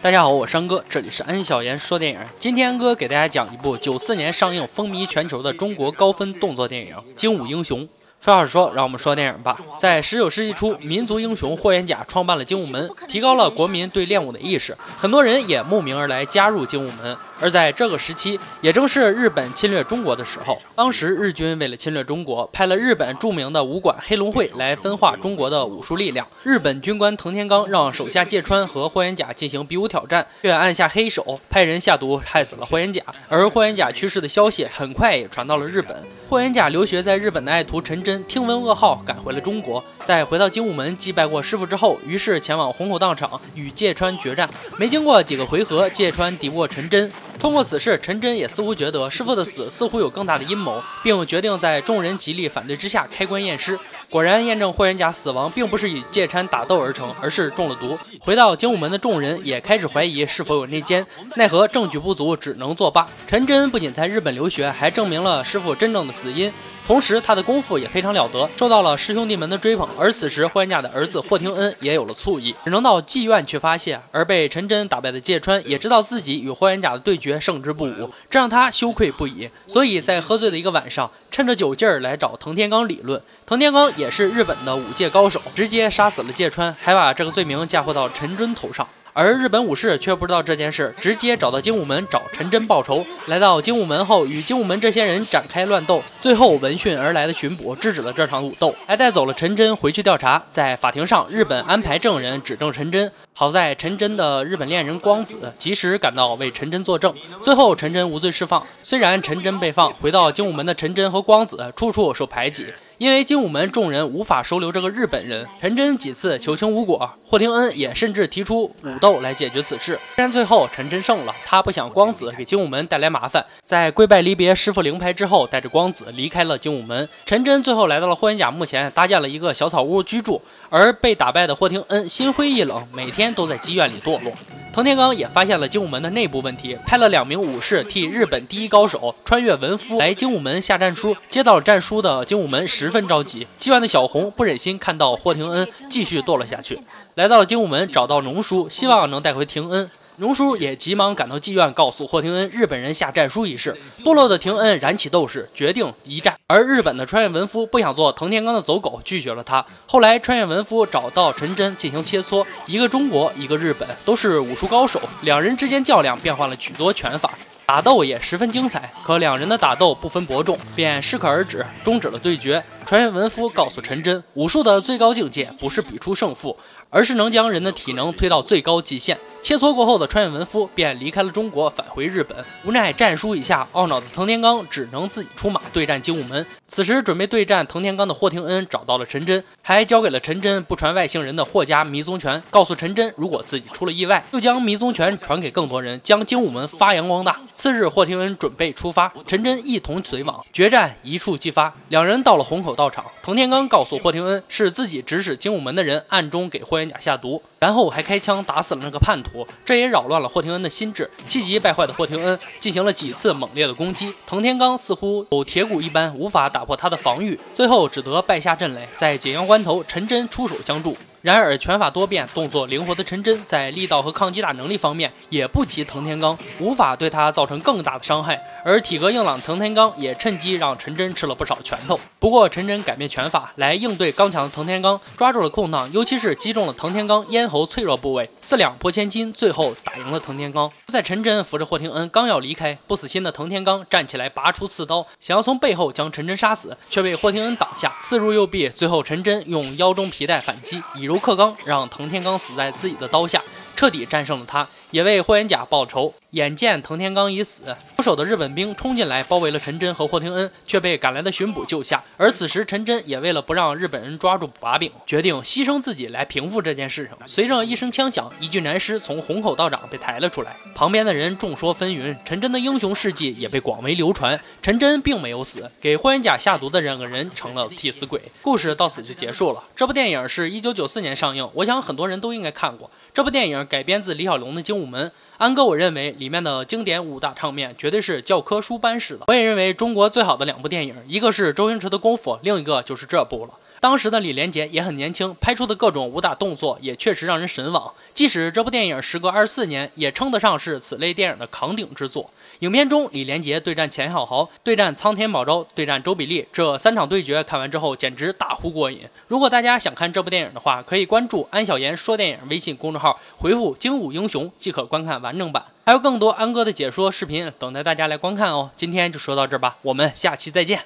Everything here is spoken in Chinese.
大家好，我是安哥，这里是安小言说电影。今天安哥给大家讲一部九四年上映、风靡全球的中国高分动作电影《精武英雄》。废话少说，让我们说电影吧。在十九世纪初，民族英雄霍元甲创办了精武门，提高了国民对练武的意识，很多人也慕名而来加入精武门。而在这个时期，也正是日本侵略中国的时候。当时日军为了侵略中国，派了日本著名的武馆黑龙会来分化中国的武术力量。日本军官藤田刚让手下芥川和霍元甲进行比武挑战，却按下黑手，派人下毒害死了霍元甲。而霍元甲去世的消息很快也传到了日本。霍元甲留学在日本的爱徒陈真听闻噩耗，赶回了中国。在回到精武门祭拜过师傅之后，于是前往虹口道场与芥川决战。没经过几个回合，芥川敌不过陈真。通过此事，陈真也似乎觉得师傅的死似乎有更大的阴谋，并决定在众人极力反对之下开棺验尸。果然验证霍元甲死亡并不是与芥川打斗而成，而是中了毒。回到精武门的众人也开始怀疑是否有内奸，奈何证据不足，只能作罢。陈真不仅在日本留学，还证明了师傅真正的死因。同时，他的功夫也非常了得，受到了师兄弟们的追捧。而此时，霍元甲的儿子霍廷恩也有了醋意，只能到妓院去发泄。而被陈真打败的芥川也知道自己与霍元甲的对决胜之不武，这让他羞愧不已。所以在喝醉的一个晚上，趁着酒劲儿来找藤田刚理论。藤田刚也是日本的武界高手，直接杀死了芥川，还把这个罪名嫁祸到陈真头上。而日本武士却不知道这件事，直接找到精武门找陈真报仇。来到精武门后，与精武门这些人展开乱斗。最后，闻讯而来的巡捕制止了这场武斗，还带走了陈真回去调查。在法庭上，日本安排证人指证陈真。好在陈真的日本恋人光子及时赶到为陈真作证。最后，陈真无罪释放。虽然陈真被放，回到精武门的陈真和光子处处受排挤。因为精武门众人无法收留这个日本人，陈真几次求情无果，霍廷恩也甚至提出武斗来解决此事。虽然最后陈真胜了，他不想光子给精武门带来麻烦，在跪拜离别师傅灵牌之后，带着光子离开了精武门。陈真最后来到了霍元甲墓前，搭建了一个小草屋居住。而被打败的霍廷恩心灰意冷，每天都在妓院里堕落。藤田刚也发现了精武门的内部问题，派了两名武士替日本第一高手穿越文夫来精武门下战书。接到了战书的精武门十分着急，妓院的小红不忍心看到霍廷恩继续堕落下去，来到了精武门找到龙叔，希望能带回廷恩。农叔也急忙赶到妓院，告诉霍廷恩日本人下战书一事。堕落的廷恩燃起斗志，决定一战。而日本的穿越文夫不想做藤田刚的走狗，拒绝了他。后来穿越文夫找到陈真进行切磋，一个中国，一个日本，都是武术高手。两人之间较量，变换了许多拳法，打斗也十分精彩。可两人的打斗不分伯仲，便适可而止，终止了对决。穿越文夫告诉陈真，武术的最高境界不是比出胜负，而是能将人的体能推到最高极限。切磋过后的穿越文夫便离开了中国，返回日本。无奈战书已下，懊恼的藤田刚只能自己出马对战精武门。此时准备对战藤田刚的霍廷恩找到了陈真，还交给了陈真不传外星人的霍家迷踪拳，告诉陈真如果自己出了意外，就将迷踪拳传给更多人，将精武门发扬光大。次日，霍廷恩准备出发，陈真一同随往。决战一触即发，两人到了虹口到场，藤田刚告诉霍廷恩是自己指使精武门的人暗中给霍元甲下毒。然后还开枪打死了那个叛徒，这也扰乱了霍廷恩的心智。气急败坏的霍廷恩进行了几次猛烈的攻击，藤田刚似乎有铁骨一般，无法打破他的防御，最后只得败下阵来。在紧要关头，陈真出手相助。然而拳法多变、动作灵活的陈真，在力道和抗击打能力方面也不及藤田刚，无法对他造成更大的伤害。而体格硬朗的藤田刚也趁机让陈真吃了不少拳头。不过陈真改变拳法来应对刚强的藤田刚，抓住了空档，尤其是击中了藤田刚咽喉脆弱部位，四两拨千斤，最后打赢了藤田刚。就在陈真扶着霍廷恩刚要离开，不死心的藤田刚站起来，拔出刺刀，想要从背后将陈真杀死，却被霍廷恩挡下，刺入右臂。最后陈真用腰中皮带反击，以柔克刚，让藤田刚死在自己的刀下，彻底战胜了他，也为霍元甲报仇。眼见藤田刚已死，出手的日本兵冲进来包围了陈真和霍廷恩，却被赶来的巡捕救下。而此时陈真也为了不让日本人抓住把柄，决定牺牲自己来平复这件事情。随着一声枪响，一具男尸从虹口道长被抬了出来，旁边的人众说纷纭，陈真的英雄事迹也被广为流传。陈真并没有死，给霍元甲下毒的两个人成了替死鬼。故事到此就结束了。这部电影是一九九四年上映，我想很多人都应该看过。这部电影改编自李小龙的《精武门》，安哥我认为里面的经典五大场面绝对是教科书般式的。我也认为中国最好的两部电影，一个是周星驰的《功夫》，另一个就是这部了。当时的李连杰也很年轻，拍出的各种武打动作也确实让人神往。即使这部电影时隔二十四年，也称得上是此类电影的扛鼎之作。影片中，李连杰对战钱小豪，对战苍天宝刀，对战周比利，这三场对决看完之后简直大呼过瘾。如果大家想看这部电影的话，可以关注安小言说电影微信公众号，回复“精武英雄”即可观看完整版，还有更多安哥的解说视频等待大家来观看哦。今天就说到这儿吧，我们下期再见。